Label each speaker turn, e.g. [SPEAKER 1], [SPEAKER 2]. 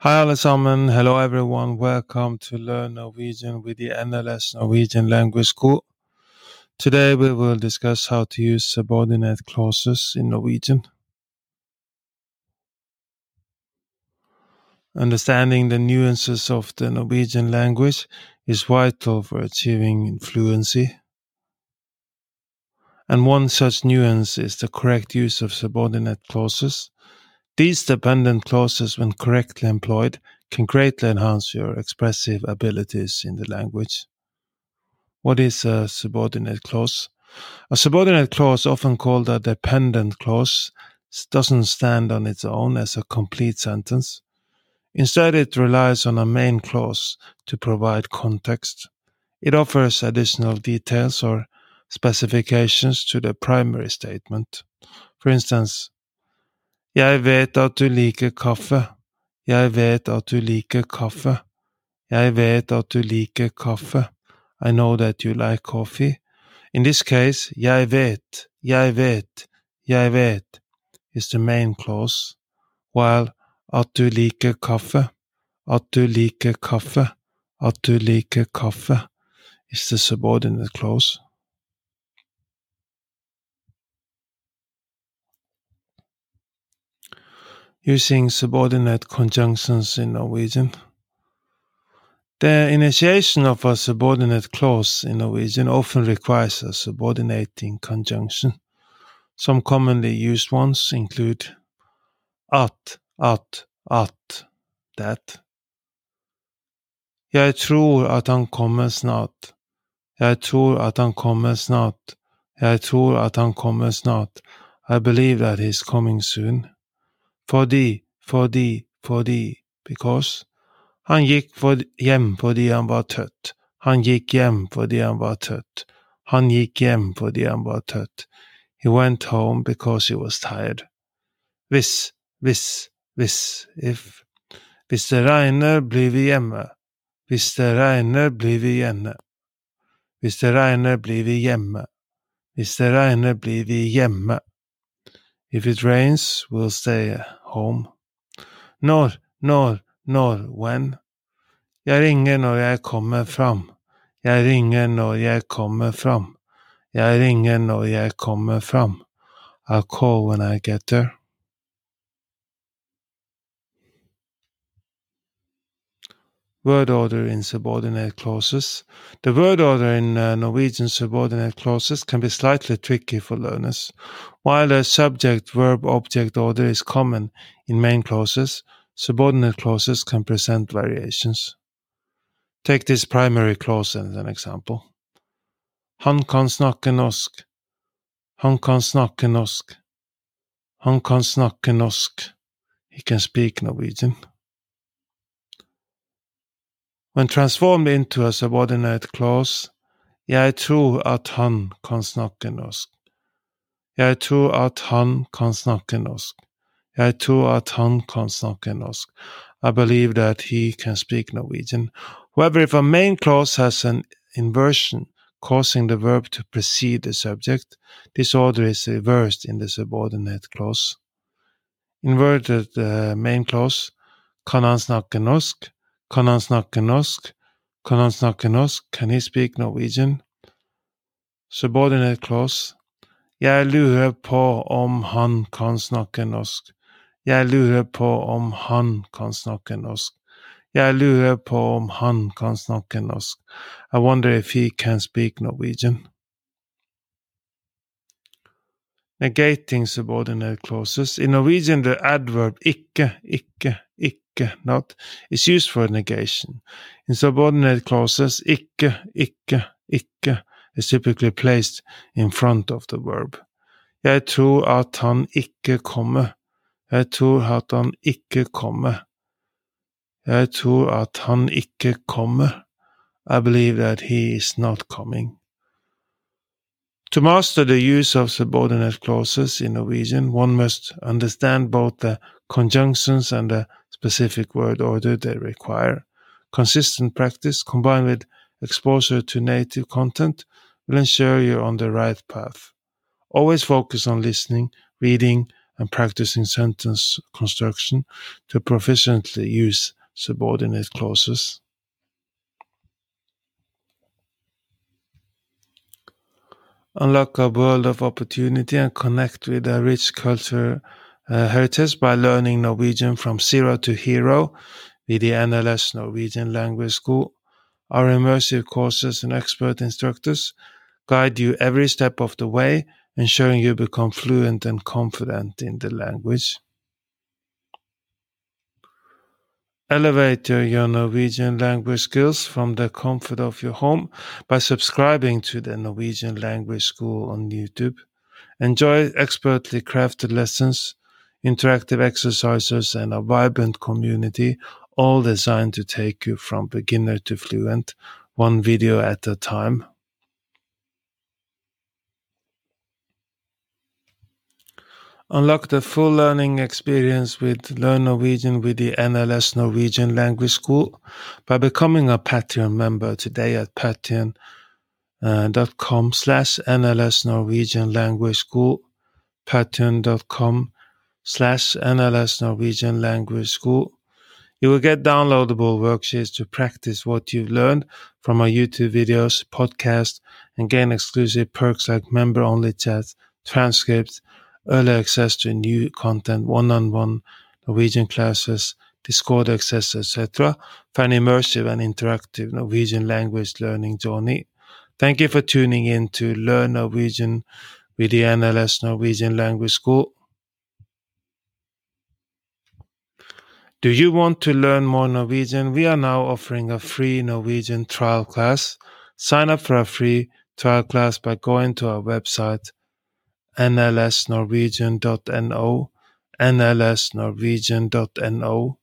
[SPEAKER 1] Hi allesammen, hello everyone, welcome to Learn Norwegian with the NLS Norwegian Language School. Today we will discuss how to use subordinate clauses in Norwegian. Understanding the nuances of the Norwegian language is vital for achieving fluency. And one such nuance is the correct use of subordinate clauses. These dependent clauses, when correctly employed, can greatly enhance your expressive abilities in the language. What is a subordinate clause? A subordinate clause, often called a dependent clause, doesn't stand on its own as a complete sentence. Instead, it relies on a main clause to provide context. It offers additional details or specifications to the primary statement. For instance, Jeg vet at du liker kaffe. Jeg vet at du liker kaffe. Jeg vet at du liker kaffe. I know that you like coffee. In this case, jeg vet, jeg vet, jeg vet is the main clause, while at du liker kaffe, at du liker kaffe, at du liker kaffe is the subordinate clause. Using subordinate conjunctions in Norwegian. The initiation of a subordinate clause in Norwegian often requires a subordinating conjunction. Some commonly used ones include at, at, at, that. Jeg tror at han kommer snart. Jeg tror at han kommer snart. Jeg tror han kommer snart. I believe that he's coming soon. Fordi, fordi, fordi, because. Han gikk for hjem fordi han var trött. Han gikk hjem fordi han var trött. Han gikk hjem fordi han var trött. He went home because he was tired. Hvis, hvis, hvis, if. Hvis det regner, blir vi hjemme. Hvis det regner, blir vi hjemme. Hvis det regner, blir vi hjemme. Hvis det regner, blir vi hjemme. If it rains, we'll stay home. Når, når, når, when? Jeg ringer når jeg kommer fram. Jeg ringer når jeg kommer fram. Jeg ringer når jeg kommer fram. I'll call when I get there. Word order in subordinate clauses. The word order in uh, Norwegian subordinate clauses can be slightly tricky for learners. While the subject verb object order is common in main clauses, subordinate clauses can present variations. Take this primary clause as an example. Han kan snakke norsk. Han kan snakke norsk. Han kan snakke norsk. He can speak Norwegian. When transformed into a subordinate clause, jeg tror at han kan snakke norsk. Jeg tror at han kan snakke norsk. Jeg tror at han kan snakke norsk. I believe that he can speak Norwegian. However, if a main clause has an inversion causing the verb to precede the subject, this order is reversed in the subordinate clause. Inverted uh, main clause kan han snakke norsk Can he speak Norwegian? Subordinate clause. Jeg lurer på om han kan snakke norsk. Jeg lurer på om han kan snakke norsk. Jeg lurer på om han kan snakke norsk. I wonder if he can speak Norwegian. Negating subordinate clauses. In Norwegian, the adverb ikke, ikke, not, is used for negation. In subordinate clauses, ikke, ikke, ikke is typically placed in front of the verb. Jeg tror at han ikke kommer. Jeg tror at han ikke kommer. Jeg tror at han ikke kommer. I believe that he is not coming. To master the use of subordinate clauses in Norwegian, one must understand both the conjunctions and the specific word order they require. Consistent practice combined with exposure to native content will ensure you're on the right path. Always focus on listening, reading, and practicing sentence construction to proficiently use subordinate clauses. Unlock a world of opportunity and connect with a rich culture uh, heritage by learning Norwegian from zero to hero with the NLS Norwegian Language School. Our immersive courses and expert instructors guide you every step of the way, ensuring you become fluent and confident in the language. Elevate your Norwegian language skills from the comfort of your home by subscribing to the Norwegian Language School on YouTube. Enjoy expertly crafted lessons, interactive exercises, and a vibrant community, all designed to take you from beginner to fluent, one video at a time. Unlock the full learning experience with Learn Norwegian with the NLS Norwegian Language School by becoming a Patreon member today at patreon.com slash NLS Norwegian Language School, patreon.com slash NLS Norwegian Language School. You will get downloadable worksheets to practice what you've learned from our YouTube videos, podcast, and gain exclusive perks like member-only chats, transcripts, early access to new content, one-on-one Norwegian classes, Discord access, etc. for an immersive and interactive Norwegian language learning journey. Thank you for tuning in to Learn Norwegian with the NLS Norwegian Language School. Do you want to learn more Norwegian? We are now offering a free Norwegian trial class. Sign up for a free trial class by going to our website nlsnorwegian.no, nlsnorwegian.no,